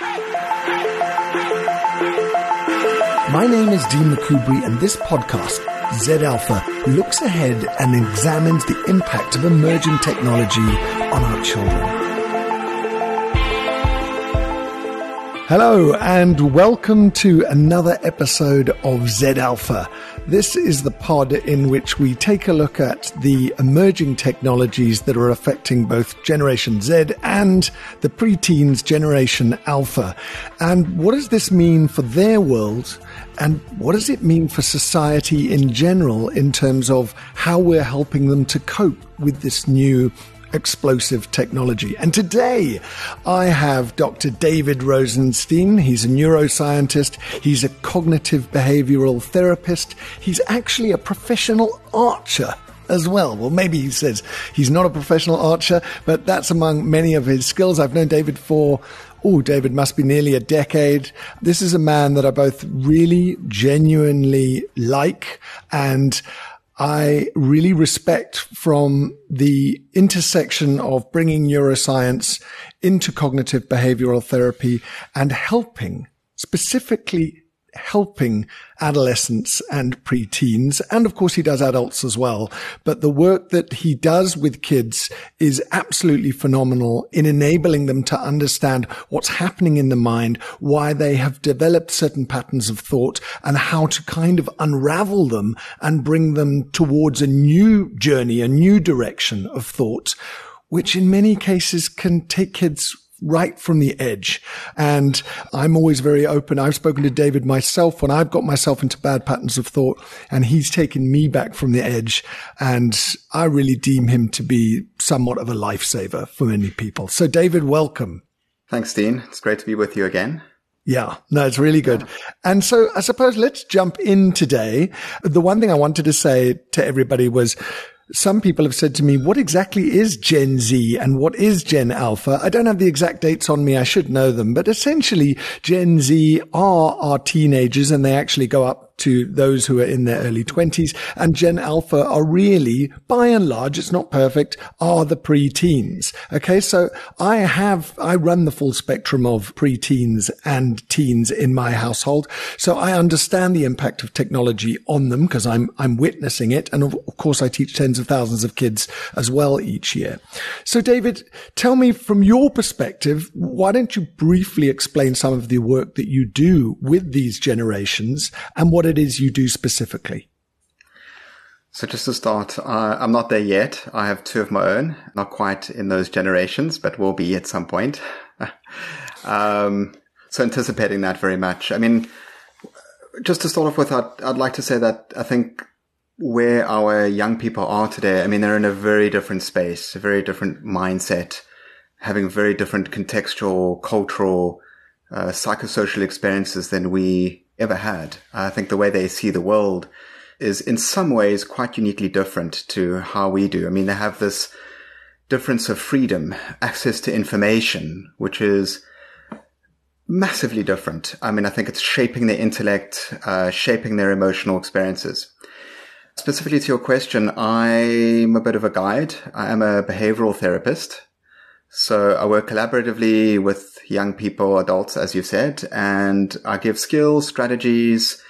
My name is Dean McCoubrey, and this podcast, Z Alpha, looks ahead and examines the impact of emerging technology on our children. Hello, and welcome to another episode of Z Alpha. This is the pod in which we take a look at the emerging technologies that are affecting both Generation Z and the preteens Generation Alpha. And what does this mean for their world? And what does it mean for society in general in terms of how we're helping them to cope with this new explosive technology. And today I have Dr. David Rosenstein. He's a neuroscientist. He's a cognitive behavioral therapist. He's actually a professional archer as well. Well, maybe he says he's not a professional archer, but that's among many of his skills. I've known David for oh, David must be nearly a decade. This is a man that I both really genuinely like and I really respect from the intersection of bringing neuroscience into cognitive behavioral therapy and helping specifically helping adolescents and preteens. And of course, he does adults as well. But the work that he does with kids is absolutely phenomenal in enabling them to understand what's happening in the mind, why they have developed certain patterns of thought and how to kind of unravel them and bring them towards a new journey, a new direction of thought, which in many cases can take kids right from the edge. And I'm always very open. I've spoken to David myself when I've got myself into bad patterns of thought and he's taken me back from the edge. And I really deem him to be somewhat of a lifesaver for many people. So David, welcome. Thanks, Dean. It's great to be with you again. Yeah, no, it's really good. And so I suppose let's jump in today. The one thing I wanted to say to everybody was some people have said to me, what exactly is Gen Z and what is Gen Alpha? I don't have the exact dates on me. I should know them, but essentially Gen Z are our teenagers and they actually go up to those who are in their early 20s. And Gen Alpha are really, by and large, it's not perfect, are the pre-teens. Okay. So I have, I run the full spectrum of pre-teens and teens in my household. So I understand the impact of technology on them because I'm, I'm witnessing it. And of course, I teach tens of thousands of kids as well each year. So David, tell me from your perspective, why don't you briefly explain some of the work that you do with these generations and what what it is you do specifically. So just to start, uh, I'm not there yet. I have two of my own, not quite in those generations, but will be at some point. um, so anticipating that very much. I mean, just to start off with, I'd, I'd like to say that I think where our young people are today, I mean, they're in a very different space, a very different mindset, having very different contextual, cultural, uh, psychosocial experiences than we ever had. I think the way they see the world is in some ways quite uniquely different to how we do. I mean, they have this difference of freedom, access to information, which is massively different. I mean, I think it's shaping their intellect, uh, shaping their emotional experiences. Specifically to your question, I'm a bit of a guide. I am a behavioral therapist. So I work collaboratively with young people, adults, as you said, and I give skills, strategies,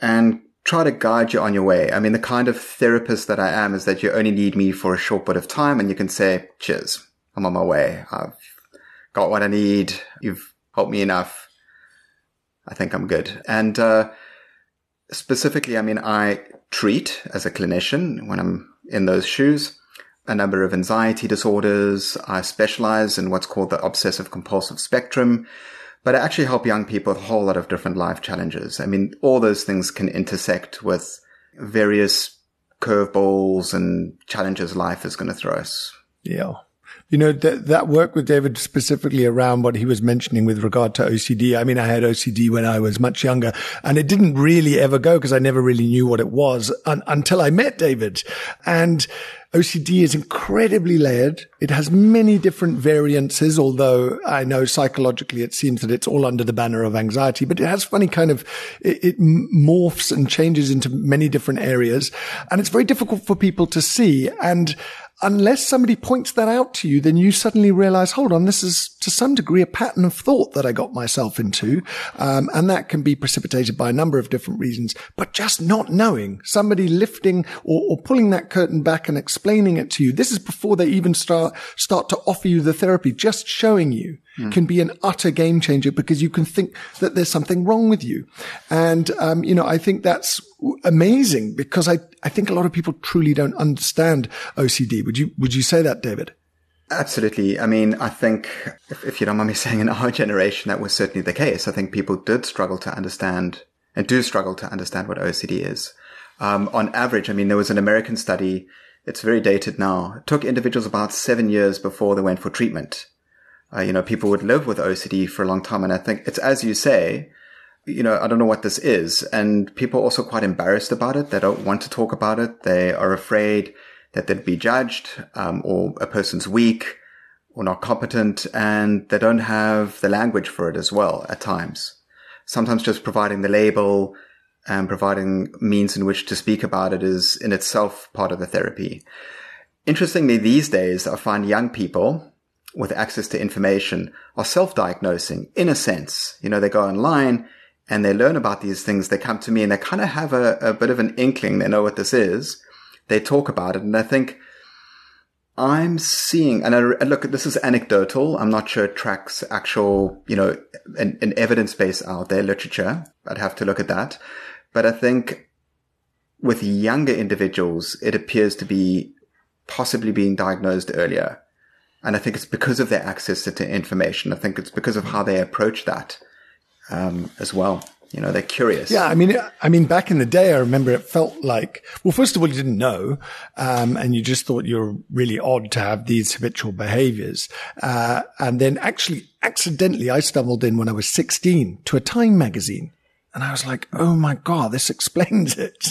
and try to guide you on your way. I mean, the kind of therapist that I am is that you only need me for a short bit of time and you can say, cheers, I'm on my way. I've got what I need. You've helped me enough. I think I'm good. And, uh, specifically, I mean, I treat as a clinician when I'm in those shoes a number of anxiety disorders. I specialize in what's called the obsessive compulsive spectrum, but I actually help young people with a whole lot of different life challenges. I mean, all those things can intersect with various curveballs and challenges life is going to throw us. Yeah. You know, that, that work with David specifically around what he was mentioning with regard to OCD. I mean, I had OCD when I was much younger and it didn't really ever go because I never really knew what it was un- until I met David. And OCD is incredibly layered. It has many different variances, although I know psychologically it seems that it's all under the banner of anxiety, but it has funny kind of, it, it, morphs and changes into many different areas. And it's very difficult for people to see. And unless somebody points that out to you, then you suddenly realize, hold on, this is to some degree a pattern of thought that I got myself into. Um, and that can be precipitated by a number of different reasons, but just not knowing somebody lifting or, or pulling that curtain back and explaining it to you. This is before they even start, start to offer you the therapy, just showing you mm. can be an utter game changer because you can think that there's something wrong with you. And, um, you know, I think that's amazing because I, I think a lot of people truly don't understand OCD. Would you, would you say that, David? Absolutely. I mean, I think if, if, you don't mind me saying in our generation, that was certainly the case. I think people did struggle to understand and do struggle to understand what OCD is. Um, on average, I mean, there was an American study. It's very dated now. It took individuals about seven years before they went for treatment uh, you know, people would live with OCD for a long time. And I think it's as you say, you know, I don't know what this is. And people are also quite embarrassed about it. They don't want to talk about it. They are afraid that they'd be judged, um, or a person's weak or not competent and they don't have the language for it as well at times. Sometimes just providing the label and providing means in which to speak about it is in itself part of the therapy. Interestingly, these days, I find young people, with access to information are self-diagnosing in a sense. You know, they go online and they learn about these things. They come to me and they kind of have a, a bit of an inkling. They know what this is. They talk about it. And I think I'm seeing, and, I, look, this is anecdotal. I'm not sure it tracks actual, you know, an, an evidence base out there, literature. I'd have to look at that. But I think with younger individuals, it appears to be possibly being diagnosed earlier. And I think it's because of their access to information. I think it's because of how they approach that um, as well. You know, they're curious. Yeah, I mean, I mean, back in the day, I remember it felt like, well, first of all, you didn't know, um, and you just thought you're really odd to have these habitual behaviors. Uh, and then actually, accidentally, I stumbled in when I was 16 to a Time magazine and I was like, oh my God, this explains it.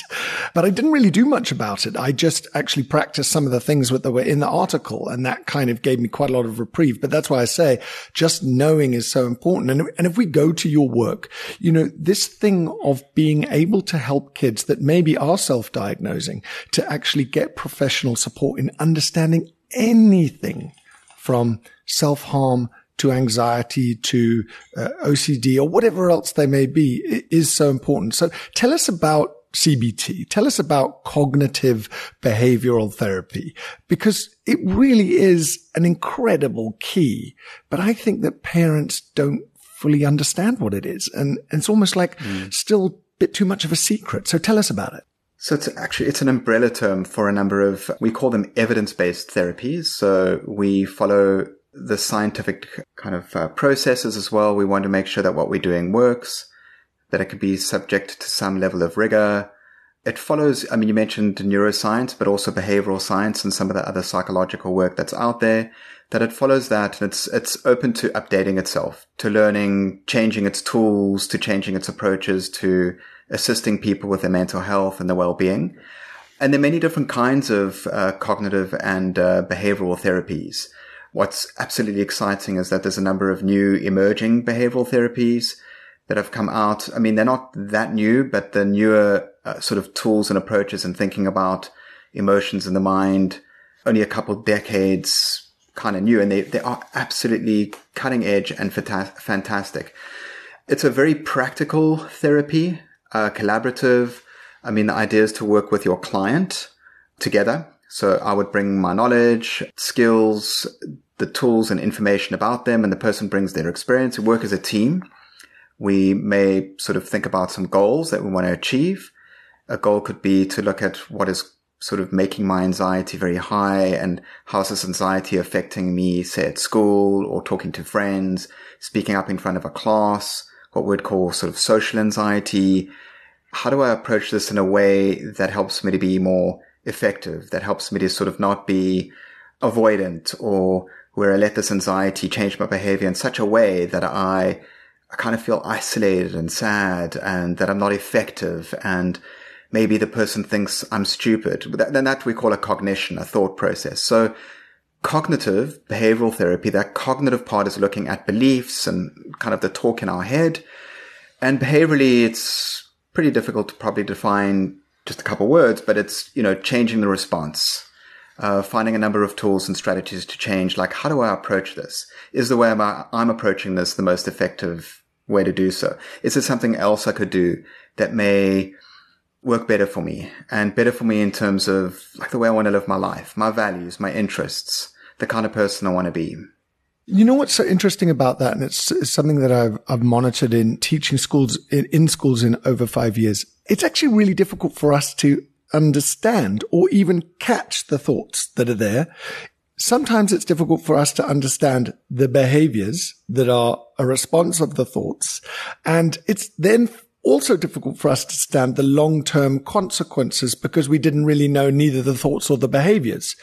But I didn't really do much about it. I just actually practiced some of the things that were in the article and that kind of gave me quite a lot of reprieve. But that's why I say just knowing is so important. And, and if we go to your work, you know, this thing of being able to help kids that maybe are self-diagnosing to actually get professional support in understanding anything from self-harm to anxiety to uh, OCD or whatever else they may be is so important. So tell us about CBT. Tell us about cognitive behavioral therapy because it really is an incredible key. But I think that parents don't fully understand what it is. And, and it's almost like mm. still a bit too much of a secret. So tell us about it. So it's actually, it's an umbrella term for a number of, we call them evidence-based therapies. So we follow the scientific kind of uh, processes as well. We want to make sure that what we're doing works, that it can be subject to some level of rigor. It follows, I mean, you mentioned neuroscience, but also behavioral science and some of the other psychological work that's out there, that it follows that and it's, it's open to updating itself, to learning, changing its tools, to changing its approaches, to assisting people with their mental health and their well-being. And there are many different kinds of uh, cognitive and uh, behavioral therapies. What's absolutely exciting is that there's a number of new emerging behavioral therapies that have come out. I mean, they're not that new, but the newer uh, sort of tools and approaches and thinking about emotions in the mind, only a couple decades kind of new, and they, they are absolutely cutting edge and fanta- fantastic. It's a very practical therapy, uh, collaborative. I mean, the idea is to work with your client together. So I would bring my knowledge, skills, the tools and information about them and the person brings their experience. We work as a team. We may sort of think about some goals that we want to achieve. A goal could be to look at what is sort of making my anxiety very high and how's this anxiety affecting me, say at school or talking to friends, speaking up in front of a class, what we'd call sort of social anxiety. How do I approach this in a way that helps me to be more effective, that helps me to sort of not be avoidant or where I let this anxiety change my behavior in such a way that I, I kind of feel isolated and sad and that I'm not effective and maybe the person thinks I'm stupid. Then that we call a cognition, a thought process. So cognitive behavioral therapy, that cognitive part is looking at beliefs and kind of the talk in our head. And behaviorally, it's pretty difficult to probably define just a couple words, but it's, you know, changing the response uh, finding a number of tools and strategies to change. Like, how do I approach this? Is the way I'm, approaching this the most effective way to do so? Is there something else I could do that may work better for me and better for me in terms of like the way I want to live my life, my values, my interests, the kind of person I want to be? You know what's so interesting about that, and it's, it's something that I've, I've monitored in teaching schools in, in schools in over five years. It's actually really difficult for us to understand or even catch the thoughts that are there. Sometimes it's difficult for us to understand the behaviors that are a response of the thoughts. And it's then also difficult for us to stand the long-term consequences because we didn't really know neither the thoughts or the behaviors.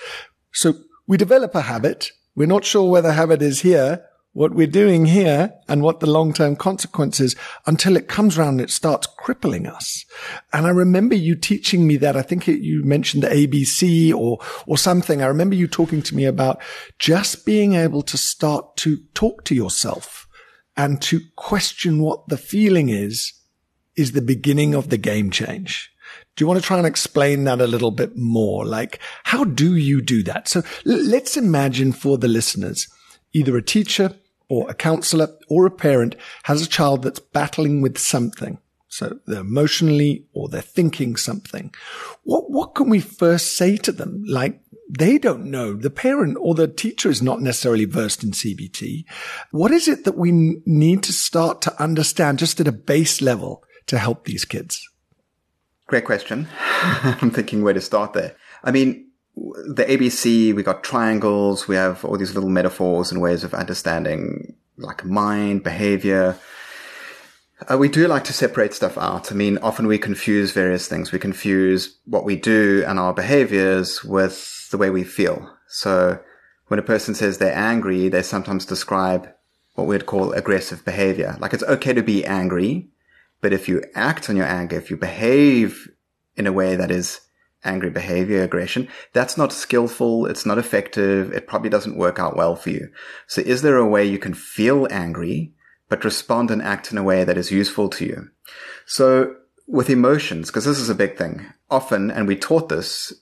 So we develop a habit. We're not sure where the habit is here what we're doing here and what the long-term consequences until it comes around and it starts crippling us. And I remember you teaching me that. I think it, you mentioned the ABC or, or something. I remember you talking to me about just being able to start to talk to yourself and to question what the feeling is, is the beginning of the game change. Do you want to try and explain that a little bit more? Like, how do you do that? So let's imagine for the listeners, either a teacher or a counselor or a parent has a child that's battling with something. So they're emotionally or they're thinking something. What, what can we first say to them? Like they don't know. The parent or the teacher is not necessarily versed in CBT. What is it that we need to start to understand just at a base level to help these kids? Great question. I'm thinking where to start there. I mean, the ABC, we got triangles, we have all these little metaphors and ways of understanding like mind, behavior. Uh, we do like to separate stuff out. I mean, often we confuse various things. We confuse what we do and our behaviors with the way we feel. So when a person says they're angry, they sometimes describe what we'd call aggressive behavior. Like it's okay to be angry, but if you act on your anger, if you behave in a way that is angry behavior, aggression, that's not skillful. It's not effective. It probably doesn't work out well for you. So is there a way you can feel angry, but respond and act in a way that is useful to you? So with emotions, because this is a big thing, often, and we taught this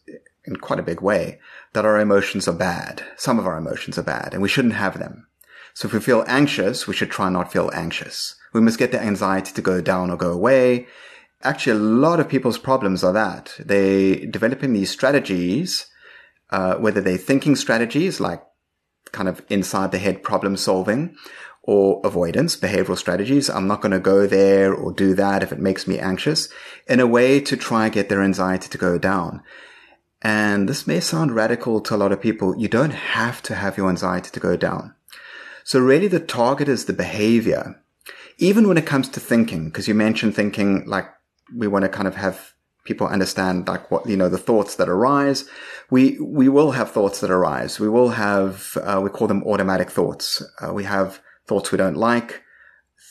in quite a big way, that our emotions are bad. Some of our emotions are bad and we shouldn't have them. So if we feel anxious, we should try not feel anxious. We must get the anxiety to go down or go away actually a lot of people's problems are that they developing these strategies, uh, whether they're thinking strategies like kind of inside the head problem solving or avoidance behavioral strategies. I'm not going to go there or do that if it makes me anxious in a way to try and get their anxiety to go down. And this may sound radical to a lot of people. You don't have to have your anxiety to go down. So really the target is the behavior. Even when it comes to thinking, because you mentioned thinking like we want to kind of have people understand like what you know the thoughts that arise. We we will have thoughts that arise. We will have uh, we call them automatic thoughts. Uh, we have thoughts we don't like.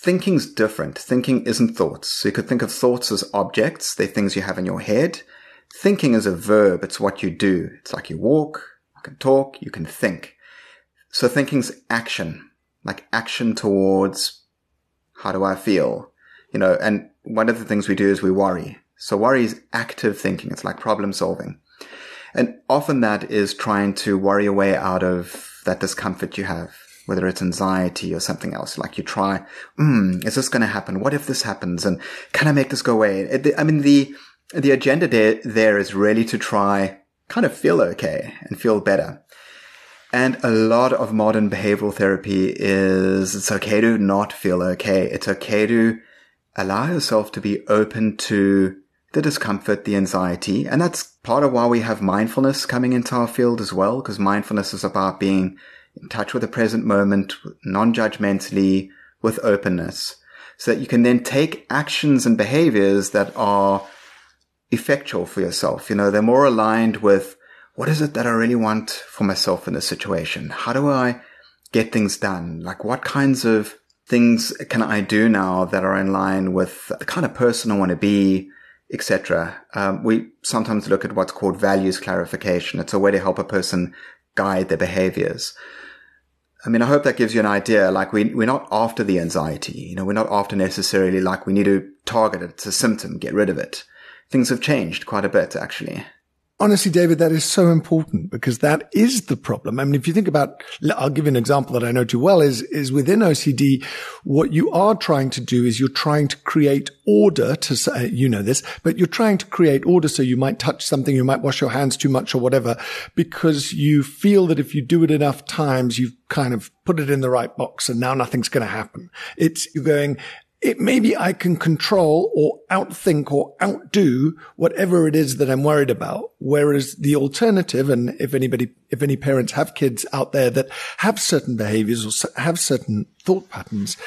Thinking's different. Thinking isn't thoughts. So you could think of thoughts as objects. They're things you have in your head. Thinking is a verb. It's what you do. It's like you walk. You can talk. You can think. So thinking's action like action towards how do i feel? You know and one of the things we do is we worry. So worry is active thinking. It's like problem solving. And often that is trying to worry a way out of that discomfort you have, whether it's anxiety or something else. Like you try, hmm, is this going to happen? What if this happens? And can I make this go away? I mean, the, the agenda there, there is really to try kind of feel okay and feel better. And a lot of modern behavioral therapy is it's okay to not feel okay. It's okay to allow yourself to be open to the discomfort, the anxiety. And that's part of why we have mindfulness coming into our field as well, because mindfulness is about being in touch with the present moment, non-judgmentally, with openness, so that you can then take actions and behaviors that are effectual for yourself. You know, they're more aligned with what is it that I really want for myself in this situation? How do I get things done? Like what kinds of things can I do now that are in line with the kind of person I want to be, etc. Um, we sometimes look at what's called values clarification. It's a way to help a person guide their behaviors. I mean, I hope that gives you an idea. Like we, we're not after the anxiety. You know, we're not after necessarily like we need to target it. It's a symptom, get rid of it. Things have changed quite a bit, actually. Honestly, David, that is so important because that is the problem. I mean, if you think about, I'll give you an example that I know too well is, is within OCD, what you are trying to do is you're trying to create order to say, uh, you know this, but you're trying to create order. So you might touch something, you might wash your hands too much or whatever, because you feel that if you do it enough times, you've kind of put it in the right box and now nothing's going to happen. It's you're going, it maybe I can control or outthink or outdo whatever it is that I'm worried about. Whereas the alternative, and if anybody, if any parents have kids out there that have certain behaviors or have certain thought patterns,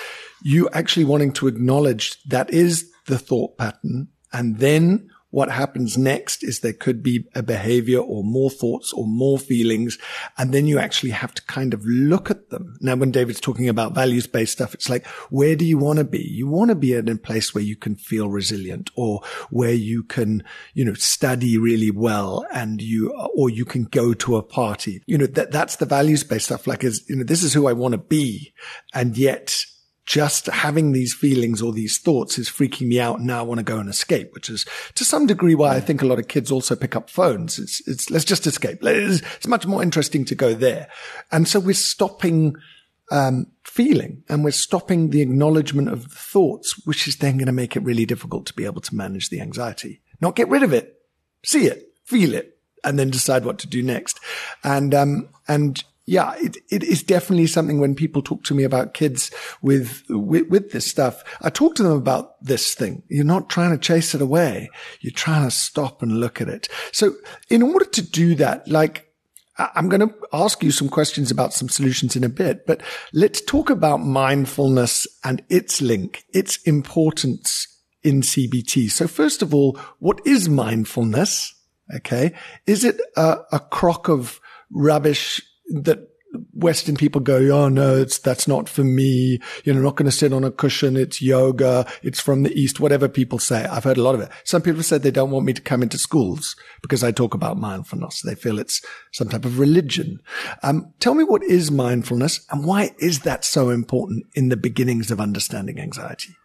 you actually wanting to acknowledge that is the thought pattern and then what happens next is there could be a behavior or more thoughts or more feelings. And then you actually have to kind of look at them. Now, when David's talking about values based stuff, it's like, where do you want to be? You want to be in a place where you can feel resilient or where you can, you know, study really well and you, or you can go to a party. You know, that, that's the values based stuff. Like is, you know, this is who I want to be. And yet just having these feelings or these thoughts is freaking me out. And now I want to go and escape, which is to some degree why I think a lot of kids also pick up phones. It's, it's, let's just escape. It's, it's much more interesting to go there. And so we're stopping, um, feeling and we're stopping the acknowledgement of the thoughts, which is then going to make it really difficult to be able to manage the anxiety, not get rid of it, see it, feel it, and then decide what to do next. And, um, and yeah, it, it is definitely something when people talk to me about kids with, with, with this stuff. I talk to them about this thing. You're not trying to chase it away. You're trying to stop and look at it. So in order to do that, like, I'm going to ask you some questions about some solutions in a bit, but let's talk about mindfulness and its link, its importance in CBT. So first of all, what is mindfulness? Okay. Is it a, a crock of rubbish that Western people go, oh no, it's, that's not for me. You know, not going to sit on a cushion. It's yoga. It's from the East, whatever people say. I've heard a lot of it. Some people said they don't want me to come into schools because I talk about mindfulness. They feel it's some type of religion. Um, tell me what is mindfulness and why is that so important in the beginnings of understanding anxiety?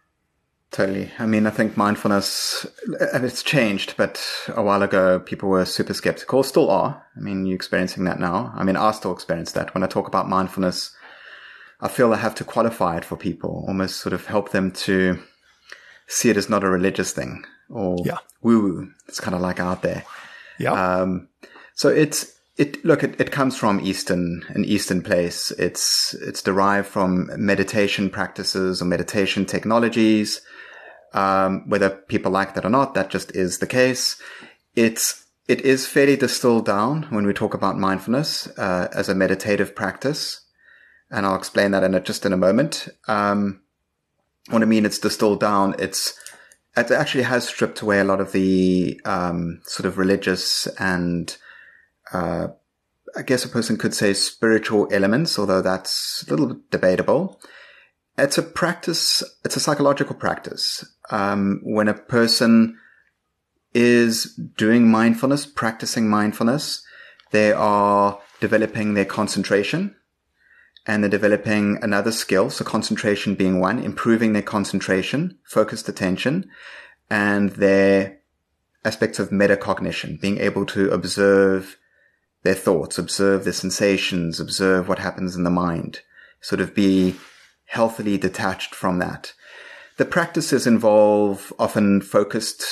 Totally. I mean, I think mindfulness, it's changed, but a while ago, people were super skeptical, still are. I mean, you're experiencing that now. I mean, I still experience that. When I talk about mindfulness, I feel I have to qualify it for people, almost sort of help them to see it as not a religious thing or yeah. woo woo. It's kind of like out there. Yeah. Um, so it's, it, look, it, it comes from Eastern, an Eastern place. It's, it's derived from meditation practices or meditation technologies um, whether people like that or not, that just is the case. It's it is fairly distilled down when we talk about mindfulness uh, as a meditative practice, and I'll explain that in a, just in a moment. Um, what I mean, it's distilled down. It's it actually has stripped away a lot of the um, sort of religious and uh, I guess a person could say spiritual elements, although that's a little bit debatable. It's a practice. It's a psychological practice. Um, when a person is doing mindfulness, practicing mindfulness, they are developing their concentration and they're developing another skill. So concentration being one, improving their concentration, focused attention, and their aspects of metacognition, being able to observe their thoughts, observe their sensations, observe what happens in the mind, sort of be healthily detached from that. The practices involve often focused,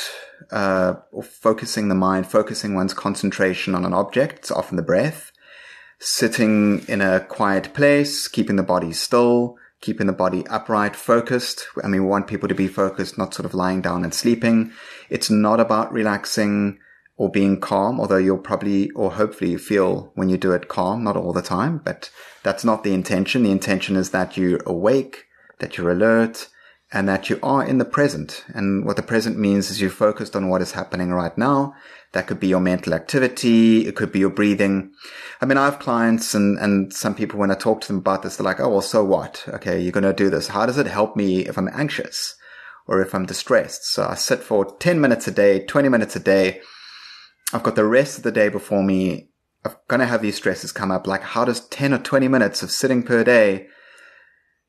uh, focusing the mind, focusing one's concentration on an object. It's often the breath. Sitting in a quiet place, keeping the body still, keeping the body upright, focused. I mean, we want people to be focused, not sort of lying down and sleeping. It's not about relaxing or being calm, although you'll probably or hopefully feel when you do it calm, not all the time, but that's not the intention. The intention is that you're awake, that you're alert, and that you are in the present. And what the present means is you're focused on what is happening right now. That could be your mental activity. It could be your breathing. I mean, I have clients and, and some people, when I talk to them about this, they're like, Oh, well, so what? Okay. You're going to do this. How does it help me if I'm anxious or if I'm distressed? So I sit for 10 minutes a day, 20 minutes a day. I've got the rest of the day before me. I'm going to have these stresses come up. Like, how does 10 or 20 minutes of sitting per day,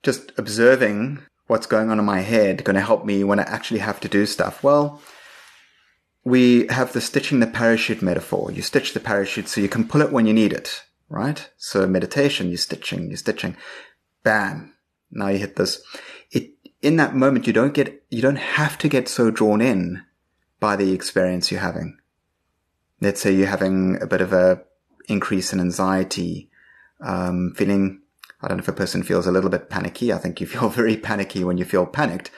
just observing what's going on in my head going to help me when I actually have to do stuff? Well, we have the stitching the parachute metaphor. You stitch the parachute so you can pull it when you need it, right? So meditation, you're stitching, you're stitching. Bam. Now you hit this. It, in that moment, you don't get, you don't have to get so drawn in by the experience you're having. Let's say you're having a bit of a increase in anxiety, um, feeling, I don't know if a person feels a little bit panicky. I think you feel very panicky when you feel panicked,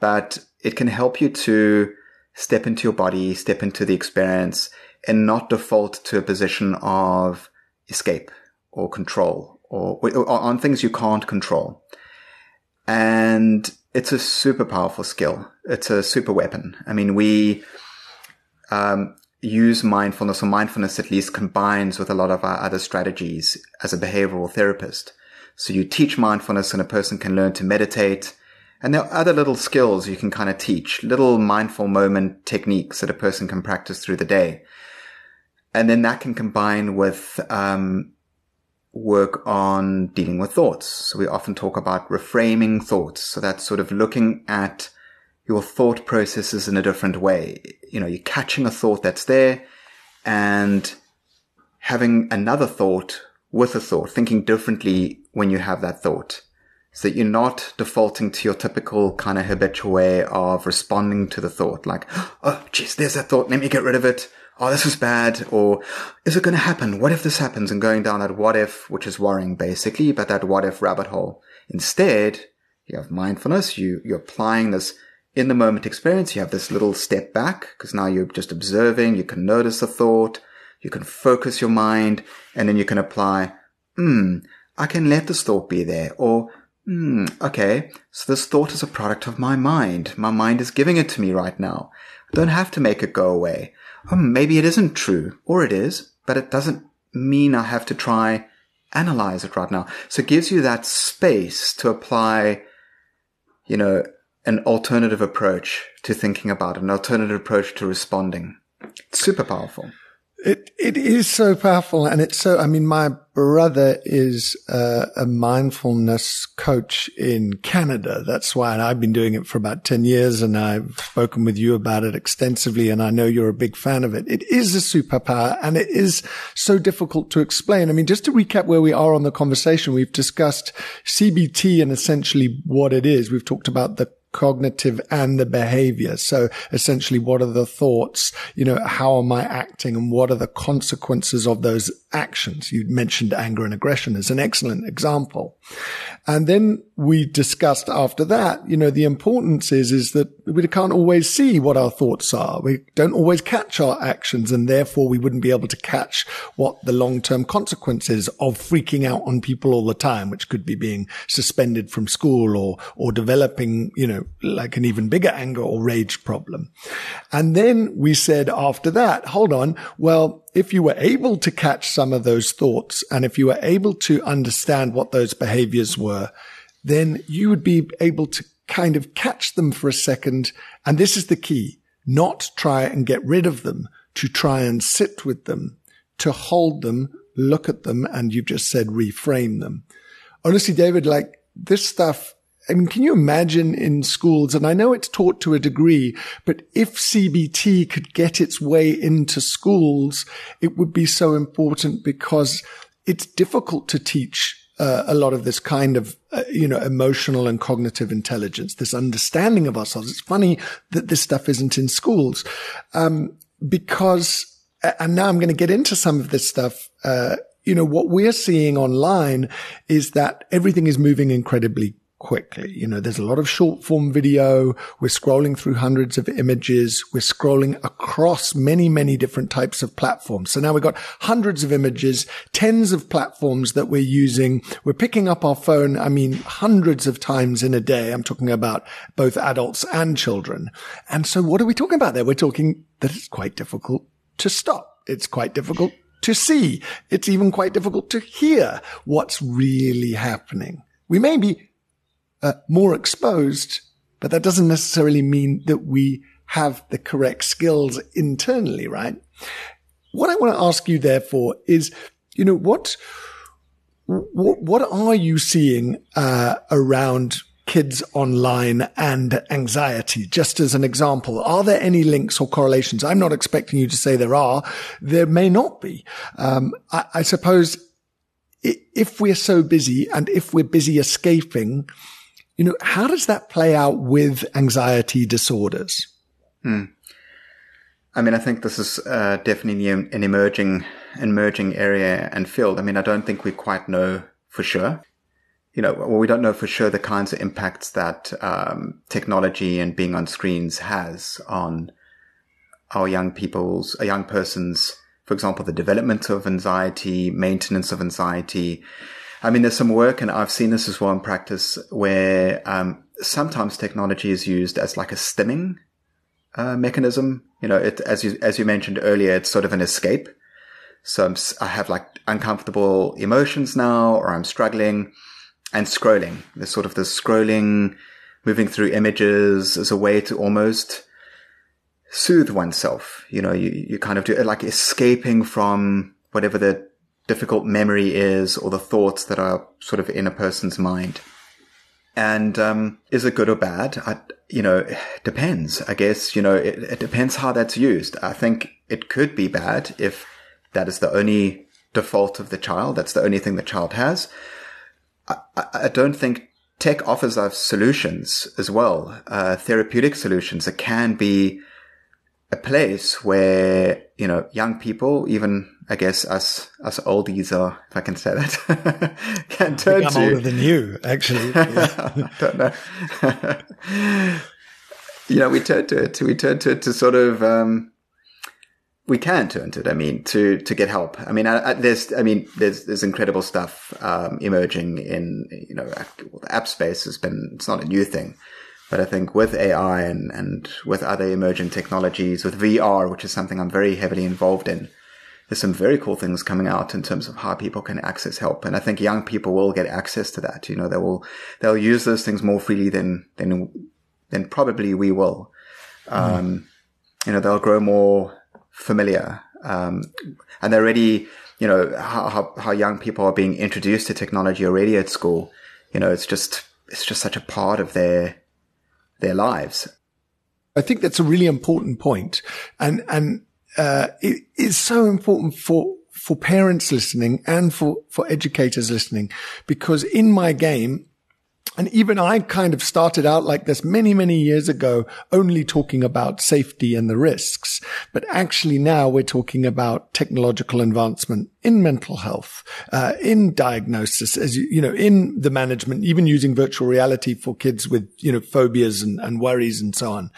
but it can help you to step into your body, step into the experience and not default to a position of escape or control or, or on things you can't control. And it's a super powerful skill. It's a super weapon. I mean, we, um, use mindfulness or mindfulness at least combines with a lot of our other strategies as a behavioral therapist. So you teach mindfulness and a person can learn to meditate. And there are other little skills you can kind of teach, little mindful moment techniques that a person can practice through the day. And then that can combine with, um, work on dealing with thoughts. So we often talk about reframing thoughts. So that's sort of looking at your thought processes in a different way. You know, you're catching a thought that's there and having another thought with a thought, thinking differently when you have that thought. So that you're not defaulting to your typical kind of habitual way of responding to the thought, like, oh, geez, there's that thought. Let me get rid of it. Oh, this was bad. Or is it going to happen? What if this happens? And going down that what if, which is worrying basically, but that what if rabbit hole. Instead, you have mindfulness. You, you're applying this in the moment experience, you have this little step back because now you're just observing. You can notice the thought. You can focus your mind and then you can apply, hmm, I can let this thought be there or, hmm, okay. So this thought is a product of my mind. My mind is giving it to me right now. I don't have to make it go away. Oh, maybe it isn't true or it is, but it doesn't mean I have to try analyze it right now. So it gives you that space to apply, you know, an alternative approach to thinking about it, an alternative approach to responding. It's super powerful. It it is so powerful, and it's so. I mean, my brother is a mindfulness coach in Canada. That's why I've been doing it for about ten years, and I've spoken with you about it extensively. And I know you're a big fan of it. It is a superpower, and it is so difficult to explain. I mean, just to recap where we are on the conversation, we've discussed CBT and essentially what it is. We've talked about the cognitive and the behavior. So essentially, what are the thoughts? You know, how am I acting and what are the consequences of those actions? You mentioned anger and aggression as an excellent example. And then we discussed after that, you know, the importance is, is that we can't always see what our thoughts are. We don't always catch our actions and therefore we wouldn't be able to catch what the long-term consequences of freaking out on people all the time, which could be being suspended from school or, or developing, you know, like an even bigger anger or rage problem. And then we said after that, hold on, well, if you were able to catch some of those thoughts and if you were able to understand what those behaviors were, then you would be able to kind of catch them for a second. And this is the key, not try and get rid of them, to try and sit with them, to hold them, look at them. And you've just said reframe them. Honestly, David, like this stuff I mean, can you imagine in schools? And I know it's taught to a degree, but if CBT could get its way into schools, it would be so important because it's difficult to teach uh, a lot of this kind of, uh, you know, emotional and cognitive intelligence, this understanding of ourselves. It's funny that this stuff isn't in schools, um, because, and now I'm going to get into some of this stuff. Uh, you know, what we're seeing online is that everything is moving incredibly quickly. You know, there's a lot of short form video. We're scrolling through hundreds of images. We're scrolling across many, many different types of platforms. So now we've got hundreds of images, tens of platforms that we're using. We're picking up our phone. I mean, hundreds of times in a day. I'm talking about both adults and children. And so what are we talking about there? We're talking that it's quite difficult to stop. It's quite difficult to see. It's even quite difficult to hear what's really happening. We may be uh, more exposed, but that doesn't necessarily mean that we have the correct skills internally, right? What I want to ask you therefore is, you know, what, what, what are you seeing, uh, around kids online and anxiety, just as an example. Are there any links or correlations? I'm not expecting you to say there are. There may not be. Um, I, I suppose if we're so busy and if we're busy escaping, you know, how does that play out with anxiety disorders? Hmm. I mean, I think this is uh, definitely an emerging, emerging area and field. I mean, I don't think we quite know for sure. You know, well, we don't know for sure the kinds of impacts that um, technology and being on screens has on our young people's, a young person's, for example, the development of anxiety, maintenance of anxiety. I mean, there's some work, and I've seen this as well in practice, where um, sometimes technology is used as like a stimming uh, mechanism. You know, it, as you as you mentioned earlier, it's sort of an escape. So I'm, I have like uncomfortable emotions now, or I'm struggling, and scrolling. There's sort of the scrolling, moving through images as a way to almost soothe oneself. You know, you you kind of do like escaping from whatever the difficult memory is or the thoughts that are sort of in a person's mind. And um, is it good or bad? I, you know, depends. I guess you know it, it depends how that's used. I think it could be bad if that is the only default of the child. That's the only thing the child has. I, I don't think tech offers us solutions as well, uh, therapeutic solutions. It can be a place where, you know, young people, even I guess us, us oldies are, if I can say that, can turn I'm to. older than you, actually. I don't know. you know, we turn to it, we turn to it to sort of, um, we can turn to it. I mean, to to get help. I mean, I, I, there's, I mean, there's there's incredible stuff um, emerging in you know the app space has been. It's not a new thing, but I think with AI and, and with other emerging technologies, with VR, which is something I'm very heavily involved in, there's some very cool things coming out in terms of how people can access help. And I think young people will get access to that. You know, they will, they'll use those things more freely than, than, than probably we will. Mm. Um, you know, they'll grow more familiar. Um, and they're already, you know, how, how, how young people are being introduced to technology already at school. You know, it's just, it's just such a part of their, their lives. I think that's a really important point. And, and, uh, it is so important for, for parents listening and for, for educators listening because in my game, and even I kind of started out like this many, many years ago, only talking about safety and the risks. But actually now we're talking about technological advancement in mental health, uh, in diagnosis, as you, you know, in the management, even using virtual reality for kids with, you know, phobias and, and worries and so on.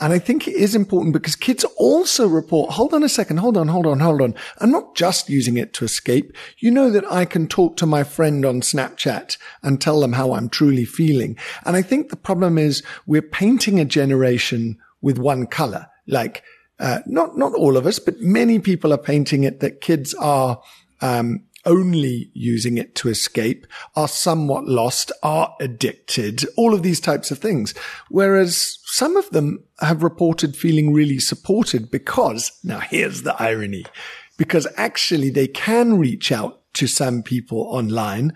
And I think it is important because kids also report, hold on a second, hold on, hold on, hold on. I'm not just using it to escape. You know that I can talk to my friend on Snapchat and tell them how I'm truly feeling. And I think the problem is we're painting a generation with one color. Like, uh, not, not all of us, but many people are painting it that kids are, um, only using it to escape, are somewhat lost, are addicted, all of these types of things. Whereas some of them have reported feeling really supported because, now here's the irony, because actually they can reach out to some people online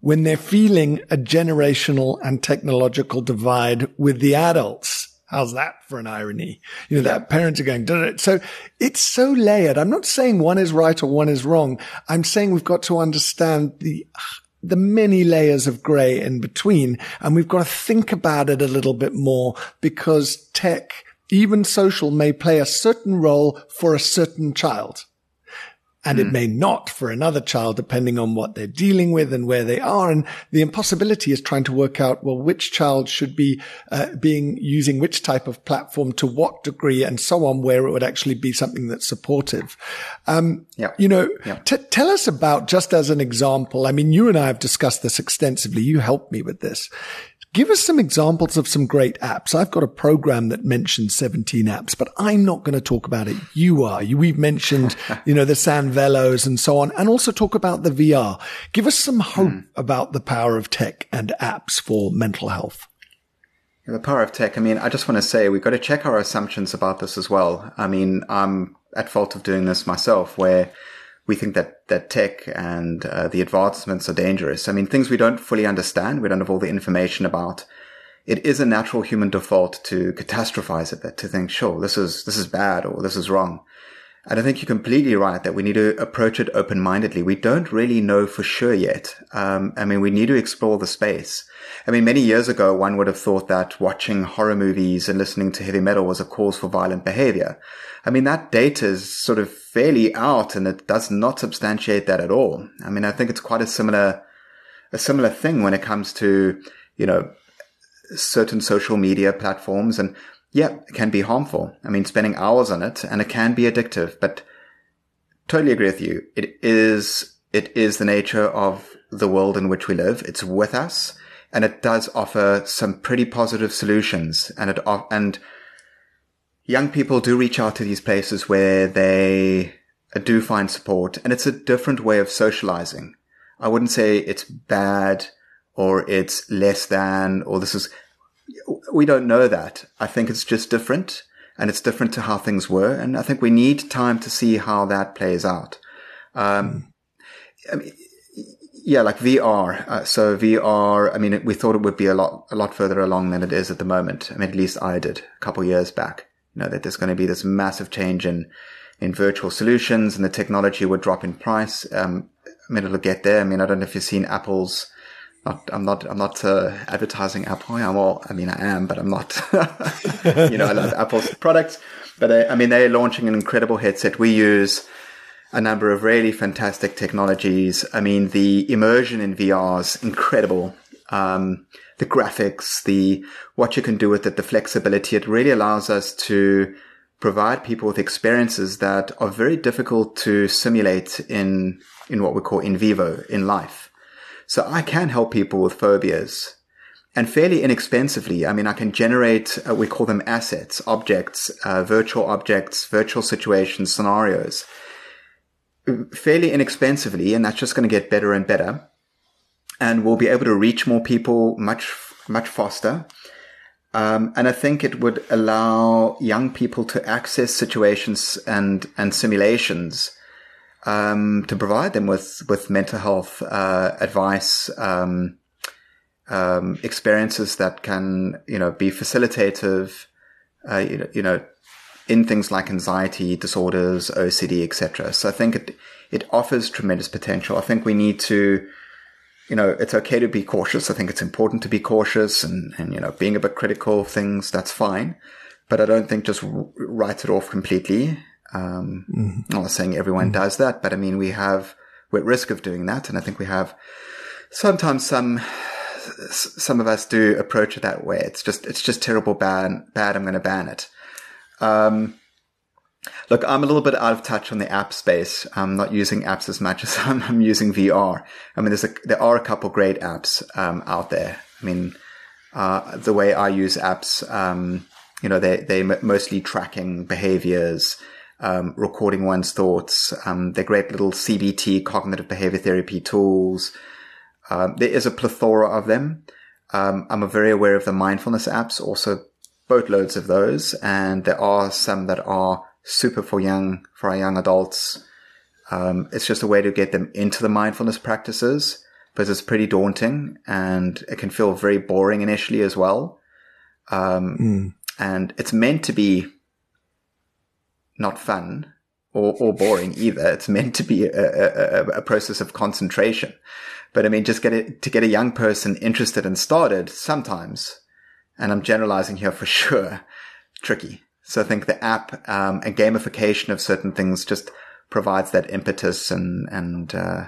when they're feeling a generational and technological divide with the adults. How's that for an irony? You know, that parents are going, Duh. so it's so layered. I'm not saying one is right or one is wrong. I'm saying we've got to understand the, the many layers of gray in between. And we've got to think about it a little bit more because tech, even social may play a certain role for a certain child and mm. it hmm. may not for another child, depending on what they're dealing with and where they are. And the impossibility is trying to work out, well, which child should be uh, being using which type of platform to what degree and so on, where it would actually be something that's supportive. Um, yeah. You know, yeah. t- tell us about just as an example. I mean, you and I have discussed this extensively. You helped me with this. Give us some examples of some great apps. I've got a program that mentions 17 apps, but I'm not going to talk about it. You are. You, we've mentioned, you know, the Sanvellos and so on, and also talk about the VR. Give us some hope mm. about the power of tech and apps for mental health. The power of tech. I mean, I just want to say we've got to check our assumptions about this as well. I mean, I'm at fault of doing this myself where we think that that tech and uh, the advancements are dangerous. I mean, things we don't fully understand. We don't have all the information about it is a natural human default to catastrophize a bit, to think, sure, this is, this is bad or this is wrong. And I think you're completely right that we need to approach it open-mindedly. We don't really know for sure yet. Um, I mean, we need to explore the space. I mean, many years ago, one would have thought that watching horror movies and listening to heavy metal was a cause for violent behavior. I mean, that data is sort of fairly out and it does not substantiate that at all. I mean, I think it's quite a similar, a similar thing when it comes to, you know, certain social media platforms and yeah, it can be harmful. I mean, spending hours on it and it can be addictive, but totally agree with you. It is, it is the nature of the world in which we live. It's with us and it does offer some pretty positive solutions and it, and young people do reach out to these places where they do find support and it's a different way of socializing. I wouldn't say it's bad or it's less than, or this is, we don't know that. I think it's just different and it's different to how things were. And I think we need time to see how that plays out. Um, I mean, yeah, like VR. Uh, so VR, I mean, we thought it would be a lot, a lot further along than it is at the moment. I mean, at least I did a couple years back, know, that there's going to be this massive change in, in virtual solutions and the technology would drop in price. Um, I mean, it'll get there. I mean, I don't know if you've seen Apple's not, I'm not, I'm not uh, advertising Apple. I'm all, I mean, I am, but I'm not, you know, I love Apple's products, but I, I mean, they're launching an incredible headset. We use a number of really fantastic technologies. I mean, the immersion in VR is incredible. Um, the graphics, the, what you can do with it, the flexibility, it really allows us to provide people with experiences that are very difficult to simulate in, in what we call in vivo in life. So I can help people with phobias and fairly inexpensively. I mean, I can generate, uh, we call them assets, objects, uh, virtual objects, virtual situations, scenarios fairly inexpensively. And that's just going to get better and better. And we'll be able to reach more people much, much faster. Um, and I think it would allow young people to access situations and, and simulations um, to provide them with with mental health uh, advice, um, um, experiences that can you know be facilitative, uh, you, know, you know, in things like anxiety disorders, OCD, etc. So I think it it offers tremendous potential. I think we need to. You know, it's okay to be cautious. I think it's important to be cautious and, and, you know, being a bit critical of things, that's fine. But I don't think just write it off completely. Um, mm-hmm. I'm not saying everyone mm-hmm. does that, but I mean, we have, we're at risk of doing that. And I think we have sometimes some, some of us do approach it that way. It's just, it's just terrible bad, bad. I'm going to ban it. Um, look, I'm a little bit out of touch on the app space. I'm not using apps as much as I'm, I'm using VR. I mean, there's a, there are a couple great apps, um, out there. I mean, uh, the way I use apps, um, you know, they, they mostly tracking behaviors, um, recording one's thoughts. Um, they're great little CBT, cognitive behavior therapy tools. Um, there is a plethora of them. Um, I'm very aware of the mindfulness apps, also boatloads of those. And there are some that are super for young, for our young adults. Um, it's just a way to get them into the mindfulness practices because it's pretty daunting and it can feel very boring initially as well. Mm. And it's meant to be not fun or, or boring either. It's meant to be a, a, a, process of concentration. But I mean, just get it to get a young person interested and started sometimes, and I'm generalizing here for sure, tricky. So I think the app um, and gamification of certain things just provides that impetus and and uh,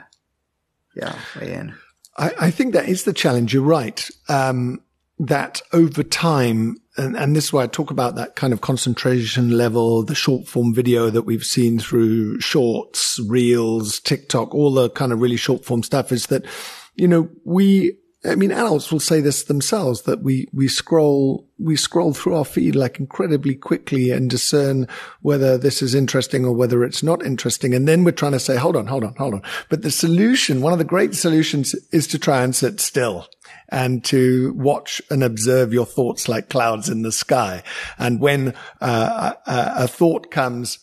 yeah, way in. I, I, think that is the challenge. You're right. Um, that over time, and, and this is why I talk about that kind of concentration level, the short form video that we've seen through shorts, reels, TikTok, all the kind of really short form stuff is that, you know, we, I mean, adults will say this themselves that we, we scroll, we scroll through our feed like incredibly quickly and discern whether this is interesting or whether it's not interesting. And then we're trying to say, hold on, hold on, hold on. But the solution, one of the great solutions is to try and sit still and to watch and observe your thoughts like clouds in the sky. And when uh, a, a thought comes,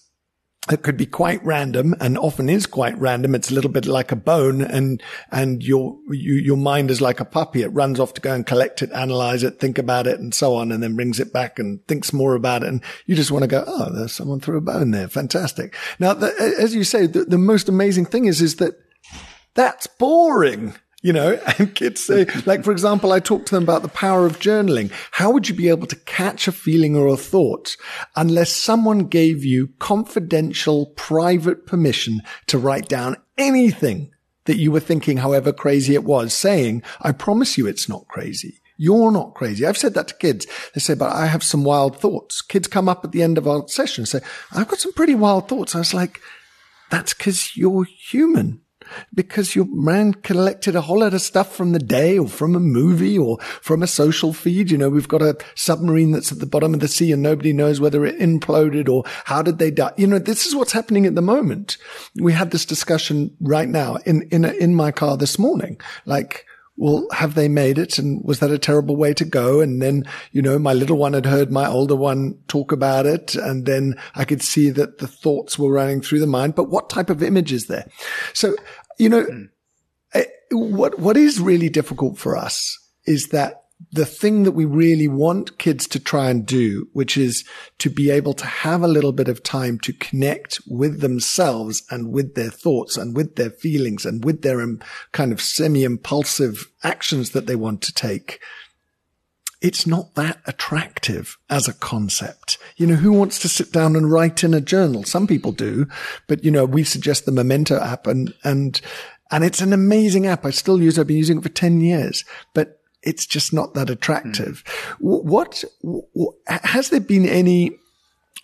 it could be quite random and often is quite random. It's a little bit like a bone and, and your, you, your mind is like a puppy. It runs off to go and collect it, analyze it, think about it and so on, and then brings it back and thinks more about it. And you just want to go, Oh, there's someone threw a bone there. Fantastic. Now, the, as you say, the, the most amazing thing is, is that that's boring you know, and kids say, like, for example, I talked to them about the power of journaling. How would you be able to catch a feeling or a thought unless someone gave you confidential, private permission to write down anything that you were thinking, however crazy it was, saying, I promise you it's not crazy. You're not crazy. I've said that to kids. They say, but I have some wild thoughts. Kids come up at the end of our session and say, I've got some pretty wild thoughts. I was like, that's because you're human because your man collected a whole lot of stuff from the day or from a movie or from a social feed. You know, we've got a submarine that's at the bottom of the sea and nobody knows whether it imploded or how did they die. You know, this is what's happening at the moment. We had this discussion right now in, in, in my car this morning. Like, well, have they made it? And was that a terrible way to go? And then, you know, my little one had heard my older one talk about it. And then I could see that the thoughts were running through the mind. But what type of image is there? So, you know, mm. what, what is really difficult for us is that the thing that we really want kids to try and do, which is to be able to have a little bit of time to connect with themselves and with their thoughts and with their feelings and with their um, kind of semi impulsive actions that they want to take. It's not that attractive as a concept. You know, who wants to sit down and write in a journal? Some people do, but you know, we suggest the Memento app and, and, and it's an amazing app. I still use it. I've been using it for 10 years, but it's just not that attractive. Mm. What, what, has there been any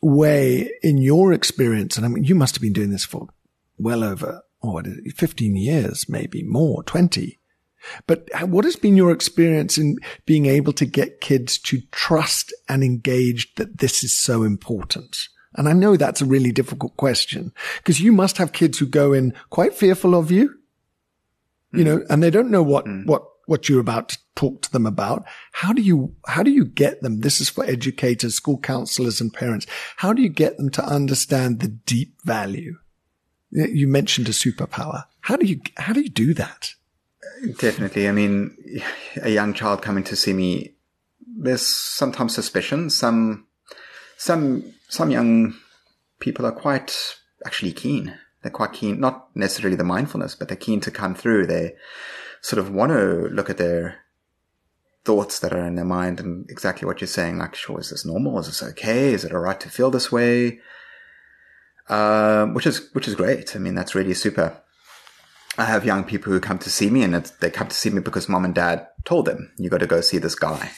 way in your experience? And I mean, you must have been doing this for well over, oh, 15 years, maybe more, 20. But what has been your experience in being able to get kids to trust and engage that this is so important? And I know that's a really difficult question because you must have kids who go in quite fearful of you, you hmm. know, and they don't know what, mm. what what you're about to talk to them about. How do you, how do you get them? This is for educators, school counselors and parents. How do you get them to understand the deep value? You mentioned a superpower. How do you, how do you do that? Definitely. I mean, a young child coming to see me, there's sometimes suspicion. Some, some, some young people are quite actually keen. They're quite keen, not necessarily the mindfulness, but they're keen to come through. They, sort of want to look at their thoughts that are in their mind and exactly what you're saying. Like, sure, is this normal? Is this okay? Is it all right to feel this way? Um, which is which is great. I mean, that's really super. I have young people who come to see me, and they come to see me because mom and dad told them you got to go see this guy,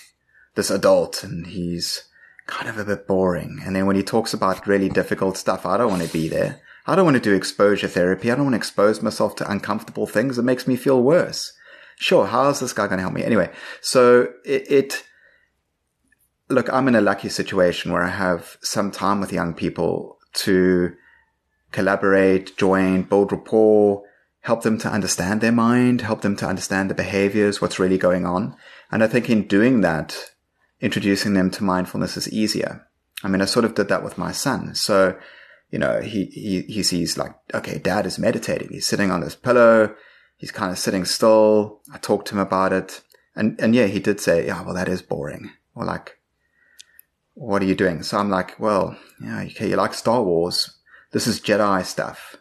this adult, and he's kind of a bit boring. And then when he talks about really difficult stuff, I don't want to be there. I don't want to do exposure therapy. I don't want to expose myself to uncomfortable things. It makes me feel worse. Sure, how is this guy going to help me? Anyway, so it, it, look, I'm in a lucky situation where I have some time with young people to collaborate, join, build rapport, help them to understand their mind, help them to understand the behaviors, what's really going on. And I think in doing that, introducing them to mindfulness is easier. I mean, I sort of did that with my son. So you know, he, he, he sees like, okay, dad is meditating. He's sitting on this pillow. He's kind of sitting still. I talked to him about it. And, and yeah, he did say, yeah, well, that is boring. Or like, what are you doing? So I'm like, well, yeah, okay, you like Star Wars. This is Jedi stuff.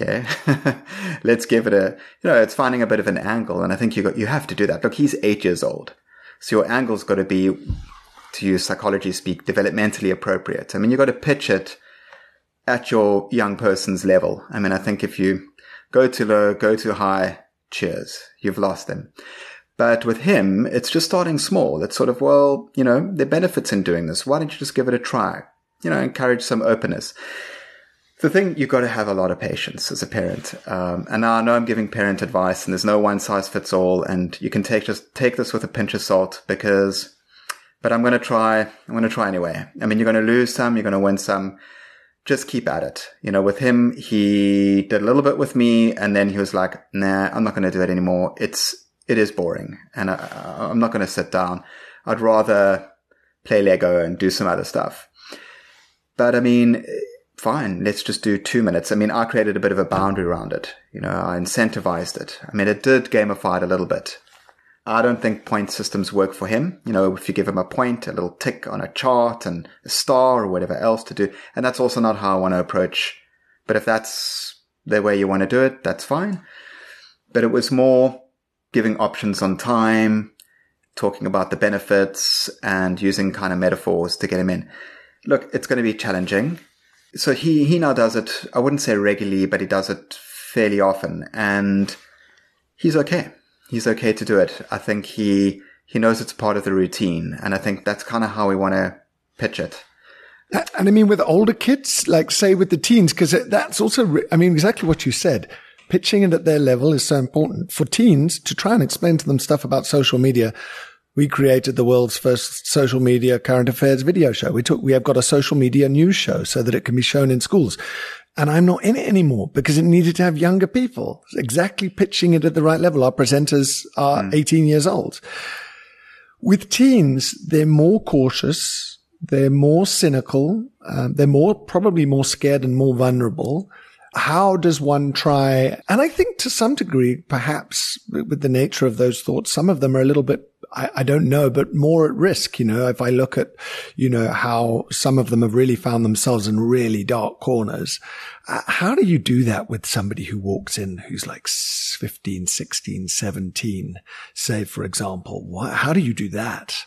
Okay. Let's give it a, you know, it's finding a bit of an angle. And I think you got, you have to do that. Look, he's eight years old. So your angle's got to be, to use psychology speak, developmentally appropriate. I mean, you've got to pitch it at your young person's level. I mean, I think if you go too low, go too high, cheers, you've lost them. But with him, it's just starting small. It's sort of, well, you know, there are benefits in doing this. Why don't you just give it a try? You know, encourage some openness. The thing, you've got to have a lot of patience as a parent. Um, and now I know I'm giving parent advice and there's no one size fits all. And you can take, just take this with a pinch of salt because, but I'm going to try, I'm going to try anyway. I mean, you're going to lose some, you're going to win some just keep at it. You know, with him, he did a little bit with me and then he was like, nah, I'm not going to do that anymore. It's, it is boring and I, I'm not going to sit down. I'd rather play Lego and do some other stuff. But I mean, fine, let's just do two minutes. I mean, I created a bit of a boundary around it. You know, I incentivized it. I mean, it did gamify it a little bit. I don't think point systems work for him. You know, if you give him a point, a little tick on a chart and a star or whatever else to do. And that's also not how I want to approach. But if that's the way you want to do it, that's fine. But it was more giving options on time, talking about the benefits and using kind of metaphors to get him in. Look, it's going to be challenging. So he, he now does it, I wouldn't say regularly, but he does it fairly often and he's okay. He's okay to do it. I think he, he knows it's part of the routine. And I think that's kind of how we want to pitch it. And I mean, with older kids, like say with the teens, because that's also, I mean, exactly what you said. Pitching it at their level is so important for teens to try and explain to them stuff about social media we created the world's first social media current affairs video show. We took, we have got a social media news show so that it can be shown in schools. And I'm not in it anymore because it needed to have younger people exactly pitching it at the right level. Our presenters are mm. 18 years old. With teens, they're more cautious. They're more cynical. Um, they're more, probably more scared and more vulnerable how does one try? And I think to some degree, perhaps with the nature of those thoughts, some of them are a little bit I, I, don't know, but more at risk. You know, if I look at, you know, how some of them have really found themselves in really dark corners. Uh, how do you do that with somebody who walks in who's like 15, 16, 17, say, for example? What, how do you do that?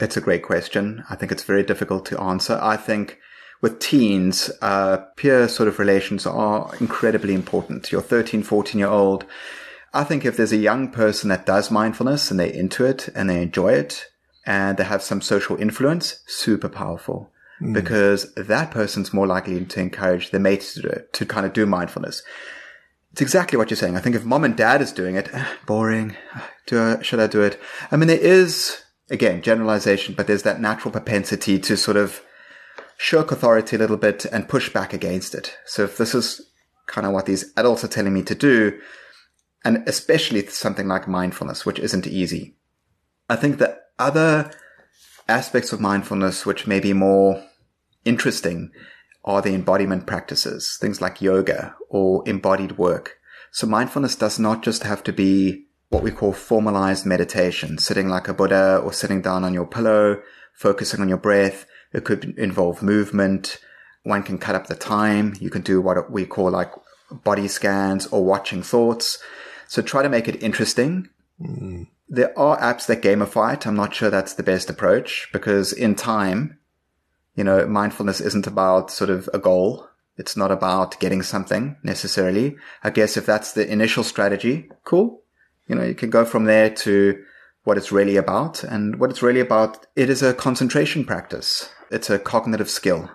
It's a great question. I think it's very difficult to answer. I think with teens, uh, peer sort of relations are incredibly important. Your 13, 14 year old I think if there's a young person that does mindfulness and they're into it and they enjoy it and they have some social influence, super powerful. Mm. Because that person's more likely to encourage their mates to, do it, to kind of do mindfulness. It's exactly what you're saying. I think if mom and dad is doing it, boring. Do I, should I do it? I mean, there is again generalization, but there's that natural propensity to sort of shirk authority a little bit and push back against it. So if this is kind of what these adults are telling me to do, and especially something like mindfulness, which isn't easy. I think the other aspects of mindfulness, which may be more interesting, are the embodiment practices, things like yoga or embodied work. So mindfulness does not just have to be what we call formalized meditation, sitting like a Buddha or sitting down on your pillow, focusing on your breath. It could involve movement. One can cut up the time. You can do what we call like body scans or watching thoughts. So try to make it interesting. Mm. There are apps that gamify it. I'm not sure that's the best approach because in time, you know, mindfulness isn't about sort of a goal. It's not about getting something necessarily. I guess if that's the initial strategy, cool. You know, you can go from there to what it's really about. And what it's really about, it is a concentration practice. It's a cognitive skill.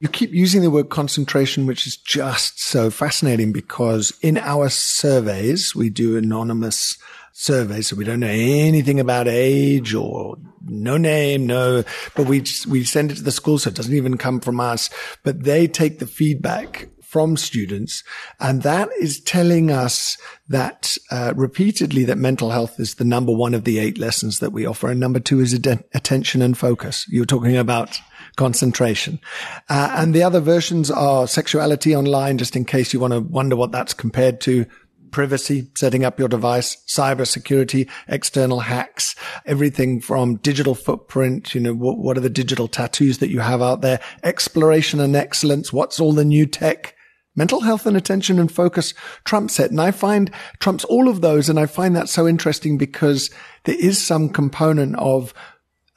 You keep using the word concentration, which is just so fascinating because in our surveys, we do anonymous surveys. So we don't know anything about age or no name, no, but we, we send it to the school. So it doesn't even come from us, but they take the feedback from students. And that is telling us that uh, repeatedly that mental health is the number one of the eight lessons that we offer. And number two is ad- attention and focus. You're talking about concentration. Uh, and the other versions are sexuality online, just in case you want to wonder what that's compared to. Privacy, setting up your device, cyber security, external hacks, everything from digital footprint, you know, what, what are the digital tattoos that you have out there? Exploration and excellence. What's all the new tech? Mental health and attention and focus trumps it. And I find trumps all of those. And I find that so interesting because there is some component of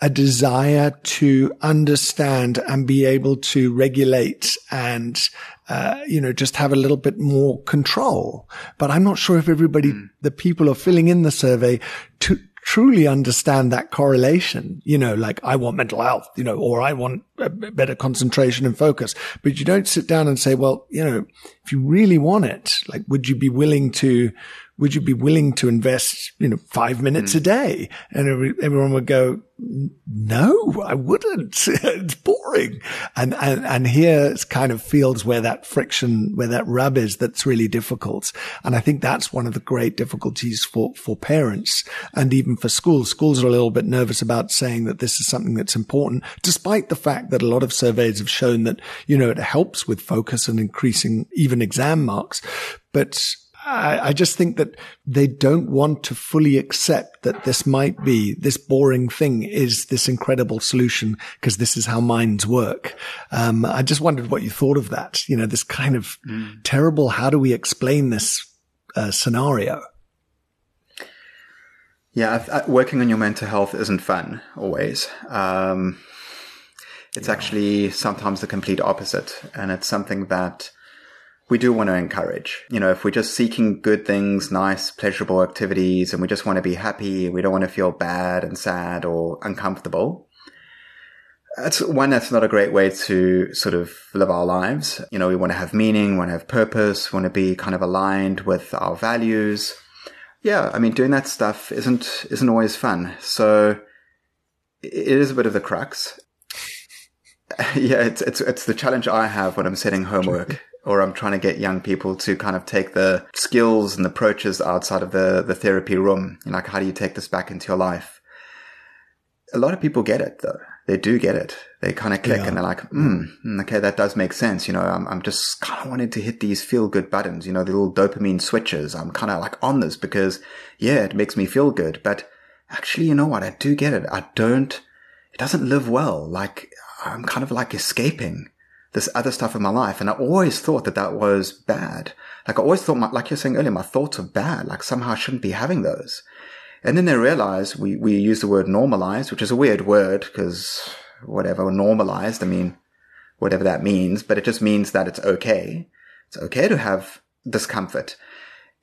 a desire to understand and be able to regulate and, uh, you know, just have a little bit more control. But I'm not sure if everybody, mm. the people are filling in the survey to truly understand that correlation, you know, like I want mental health, you know, or I want better concentration and focus. But you don't sit down and say, well, you know, if you really want it, like, would you be willing to would you be willing to invest, you know, five minutes mm. a day? And everyone would go, no, I wouldn't. it's boring. And, and, and here it's kind of fields where that friction, where that rub is, that's really difficult. And I think that's one of the great difficulties for, for parents and even for schools. Schools are a little bit nervous about saying that this is something that's important, despite the fact that a lot of surveys have shown that, you know, it helps with focus and increasing even exam marks. But I, I just think that they don't want to fully accept that this might be this boring thing is this incredible solution because this is how minds work. Um, I just wondered what you thought of that. You know, this kind of mm. terrible. How do we explain this uh, scenario? Yeah, I, working on your mental health isn't fun always. Um, it's yeah. actually sometimes the complete opposite, and it's something that we do want to encourage. You know, if we're just seeking good things, nice, pleasurable activities, and we just want to be happy, we don't want to feel bad and sad or uncomfortable. That's one, that's not a great way to sort of live our lives. You know, we want to have meaning, want to have purpose, want to be kind of aligned with our values. Yeah. I mean, doing that stuff isn't, isn't always fun. So it is a bit of the crux. yeah. It's, it's, it's the challenge I have when I'm setting homework or I'm trying to get young people to kind of take the skills and approaches outside of the, the therapy room. like, how do you take this back into your life? A lot of people get it though. They do get it. They kind of click yeah. and they're like, hmm, okay, that does make sense. You know, I'm, I'm just kind of wanting to hit these feel good buttons, you know, the little dopamine switches. I'm kind of like on this because yeah, it makes me feel good. But actually, you know what? I do get it. I don't, it doesn't live well. Like I'm kind of like escaping this other stuff in my life. And I always thought that that was bad. Like I always thought, my, like you're saying earlier, my thoughts are bad. Like somehow I shouldn't be having those. And then they realize we, we use the word normalize, which is a weird word because whatever normalized, I mean, whatever that means, but it just means that it's okay. It's okay to have discomfort.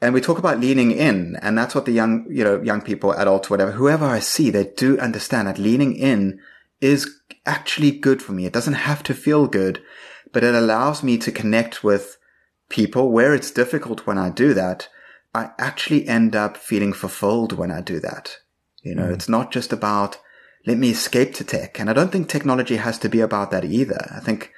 And we talk about leaning in, and that's what the young, you know, young people, adults, whatever, whoever I see, they do understand that leaning in is actually good for me. It doesn't have to feel good, but it allows me to connect with people where it's difficult when I do that. I actually end up feeling fulfilled when I do that. You know, mm. it's not just about let me escape to tech. And I don't think technology has to be about that either. I think,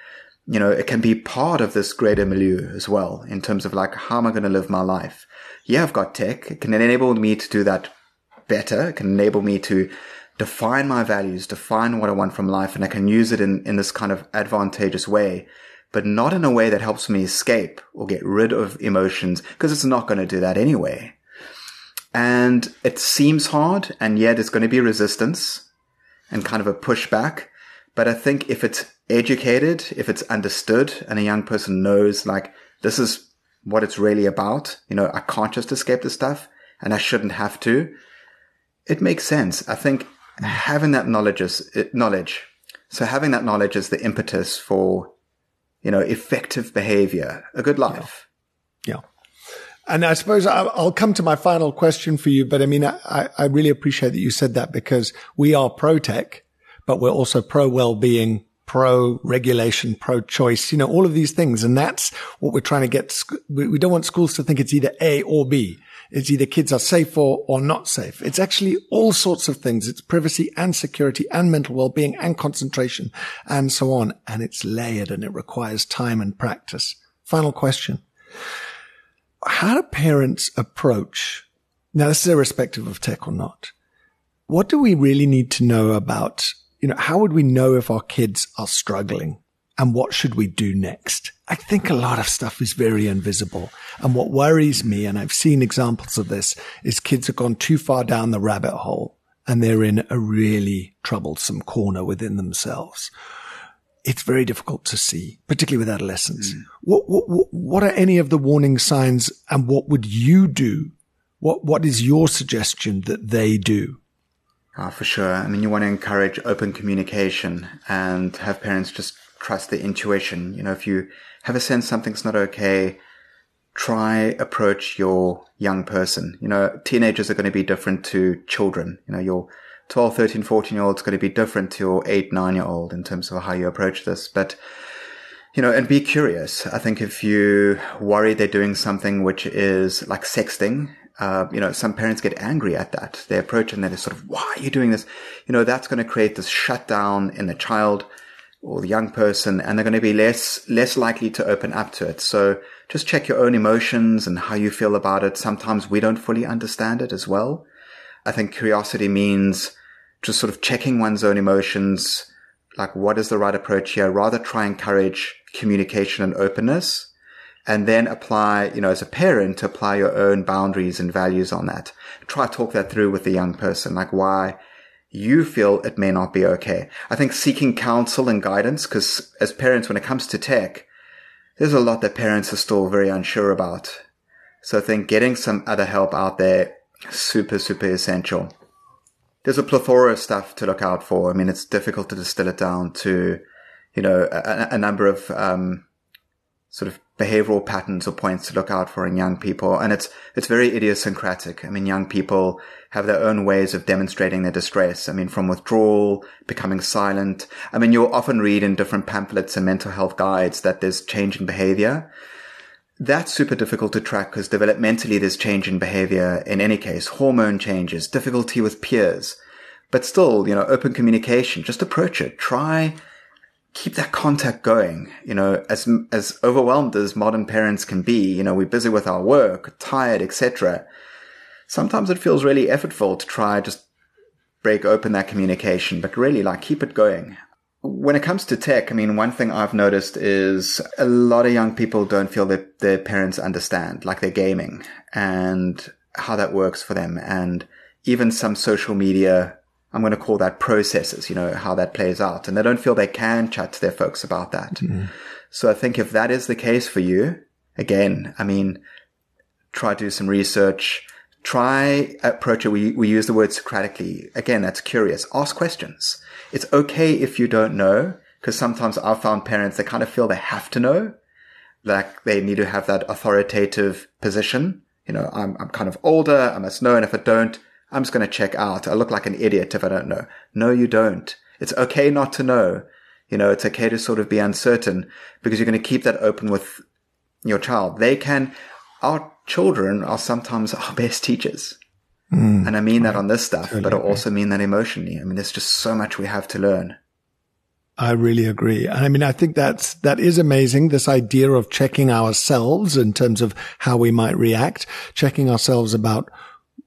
you know, it can be part of this greater milieu as well in terms of like, how am I going to live my life? Yeah, I've got tech. It can enable me to do that better. It can enable me to define my values, define what I want from life, and I can use it in, in this kind of advantageous way, but not in a way that helps me escape or get rid of emotions, because it's not going to do that anyway. And it seems hard, and yet it's going to be resistance and kind of a pushback. But I think if it's educated, if it's understood, and a young person knows, like, this is what it's really about, you know, I can't just escape this stuff, and I shouldn't have to. It makes sense. I think having that knowledge is eh, knowledge. So having that knowledge is the impetus for, you know, effective behavior, a good life. Yeah. yeah. And I suppose I'll come to my final question for you, but I mean, I, I really appreciate that you said that because we are pro tech, but we're also pro well-being, pro regulation, pro choice, you know, all of these things. And that's what we're trying to get. We don't want schools to think it's either A or B. It's either kids are safe or, or not safe. It's actually all sorts of things. It's privacy and security and mental well-being and concentration and so on. And it's layered and it requires time and practice. Final question. How do parents approach? Now, this is irrespective of tech or not. What do we really need to know about, you know, how would we know if our kids are struggling and what should we do next? I think a lot of stuff is very invisible. And what worries me, and I've seen examples of this, is kids have gone too far down the rabbit hole and they're in a really troublesome corner within themselves. It's very difficult to see, particularly with adolescents. Mm. What, what, what are any of the warning signs and what would you do? What, what is your suggestion that they do? Oh, for sure. I mean, you want to encourage open communication and have parents just trust the intuition. You know, if you have a sense something's not okay, try approach your young person. You know, teenagers are going to be different to children. You know, your 12, 13, 14 year old is going to be different to your 8, 9 year old in terms of how you approach this. But, you know, and be curious. I think if you worry they're doing something which is like sexting, Uh, you know, some parents get angry at that. They approach and they're sort of, why are you doing this? You know, that's going to create this shutdown in the child or the young person and they're going to be less, less likely to open up to it. So just check your own emotions and how you feel about it. Sometimes we don't fully understand it as well. I think curiosity means just sort of checking one's own emotions. Like, what is the right approach here? Rather try and encourage communication and openness and then apply, you know, as a parent, to apply your own boundaries and values on that. Try talk that through with the young person, like why you feel it may not be okay. I think seeking counsel and guidance, because as parents, when it comes to tech, there's a lot that parents are still very unsure about. So I think getting some other help out there, super, super essential. There's a plethora of stuff to look out for. I mean, it's difficult to distill it down to, you know, a, a number of, um, sort of behavioral patterns or points to look out for in young people. And it's, it's very idiosyncratic. I mean, young people have their own ways of demonstrating their distress. I mean, from withdrawal, becoming silent. I mean, you'll often read in different pamphlets and mental health guides that there's change in behavior. That's super difficult to track because developmentally there's change in behavior in any case, hormone changes, difficulty with peers. But still, you know, open communication, just approach it. Try keep that contact going. You know, as as overwhelmed as modern parents can be, you know, we're busy with our work, tired, etc. Sometimes it feels really effortful to try just break open that communication, but really like keep it going. When it comes to tech, I mean, one thing I've noticed is a lot of young people don't feel that their parents understand, like they're gaming and how that works for them. And even some social media I'm going to call that processes, you know, how that plays out. And they don't feel they can chat to their folks about that. Mm-hmm. So I think if that is the case for you, again, I mean, try to do some research, try approach it. We, we use the word Socratically. Again, that's curious. Ask questions. It's okay if you don't know, because sometimes I've found parents, they kind of feel they have to know, like they need to have that authoritative position. You know, I'm, I'm kind of older. I must know. And if I don't, I'm just going to check out. I look like an idiot if I don't know. No, you don't. It's okay not to know. You know, it's okay to sort of be uncertain because you're going to keep that open with your child. They can, our children are sometimes our best teachers. Mm, and I mean that on this stuff, totally but I also mean that emotionally. I mean, there's just so much we have to learn. I really agree. And I mean, I think that's, that is amazing. This idea of checking ourselves in terms of how we might react, checking ourselves about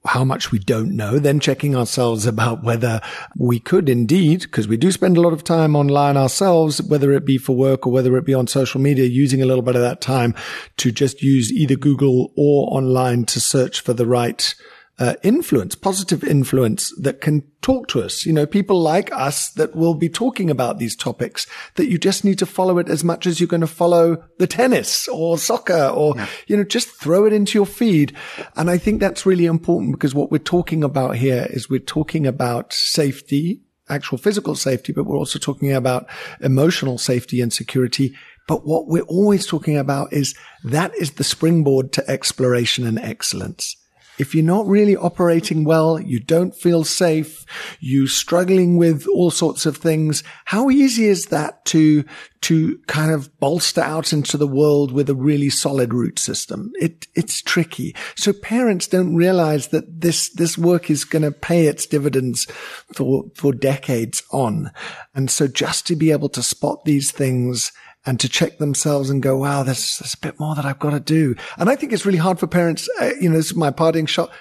how much we don't know, then checking ourselves about whether we could indeed, because we do spend a lot of time online ourselves, whether it be for work or whether it be on social media, using a little bit of that time to just use either Google or online to search for the right uh, influence, positive influence that can talk to us. You know, people like us that will be talking about these topics that you just need to follow it as much as you're going to follow the tennis or soccer or, yeah. you know, just throw it into your feed. And I think that's really important because what we're talking about here is we're talking about safety, actual physical safety, but we're also talking about emotional safety and security. But what we're always talking about is that is the springboard to exploration and excellence. If you're not really operating well, you don't feel safe, you're struggling with all sorts of things, how easy is that to, to kind of bolster out into the world with a really solid root system? It, it's tricky. So parents don't realize that this, this work is going to pay its dividends for, for decades on. And so just to be able to spot these things and to check themselves and go, wow, there's, there's a bit more that I've got to do. And I think it's really hard for parents. Uh, you know, this is my parting shot.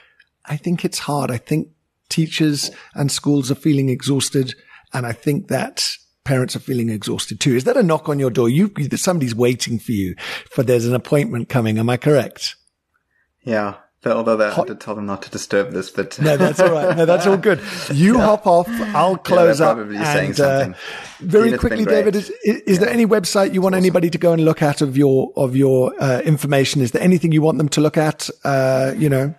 I think it's hard. I think teachers and schools are feeling exhausted. And I think that parents are feeling exhausted too. Is that a knock on your door? You, somebody's waiting for you, for there's an appointment coming. Am I correct? Yeah. Although they had to tell them not to disturb this, but no, that's all right. No, that's all good. You yeah. hop off. I'll close yeah, up. Probably and, saying uh, something. Uh, very quickly, David, is, is yeah. there any website you want awesome. anybody to go and look at of your of your uh, information? Is there anything you want them to look at? Uh, you know.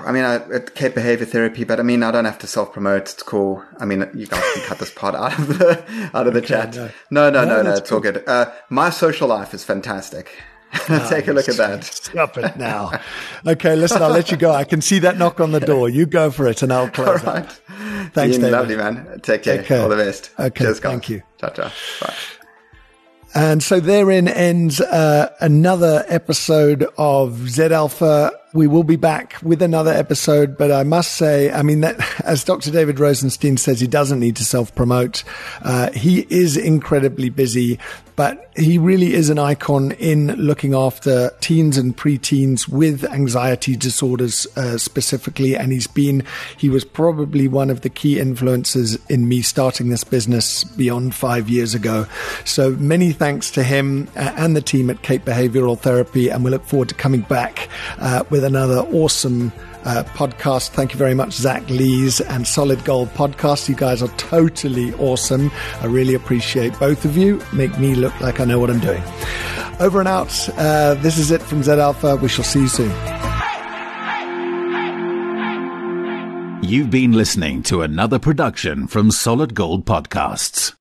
I mean, I, at Cape Behavior Therapy, but I mean, I don't have to self promote. It's cool. I mean, you guys can cut this part out of the out of the okay, chat. No, no, no, no, no, no it's cool. all good. Uh, MySociaLife is fantastic. Take a look at that. Stop it now. Okay, listen, I'll let you go. I can see that knock on the door. You go for it and I'll close. All right. Thanks, David. Lovely, man. Take care. Take care. All the best. Okay. Cheers, guys. Thank you. Ciao, ciao. Bye. And so therein ends uh, another episode of Z Alpha We will be back with another episode, but I must say, I mean, that, as Dr. David Rosenstein says, he doesn't need to self promote. Uh, he is incredibly busy, but he really is an icon in looking after teens and preteens with anxiety disorders uh, specifically. And he's been, he was probably one of the key influences in me starting this business beyond five years ago. So many thanks to him uh, and the team at Cape Behavioral Therapy. And we look forward to coming back uh, with another awesome uh, podcast. Thank you very much, Zach Lees and Solid Gold Podcast. You guys are totally awesome. I really appreciate both of you. Make me look like I know what I'm doing. Over and out. Uh, this is it from Z Alpha. We shall see you soon. You've been listening to another production from Solid Gold Podcasts.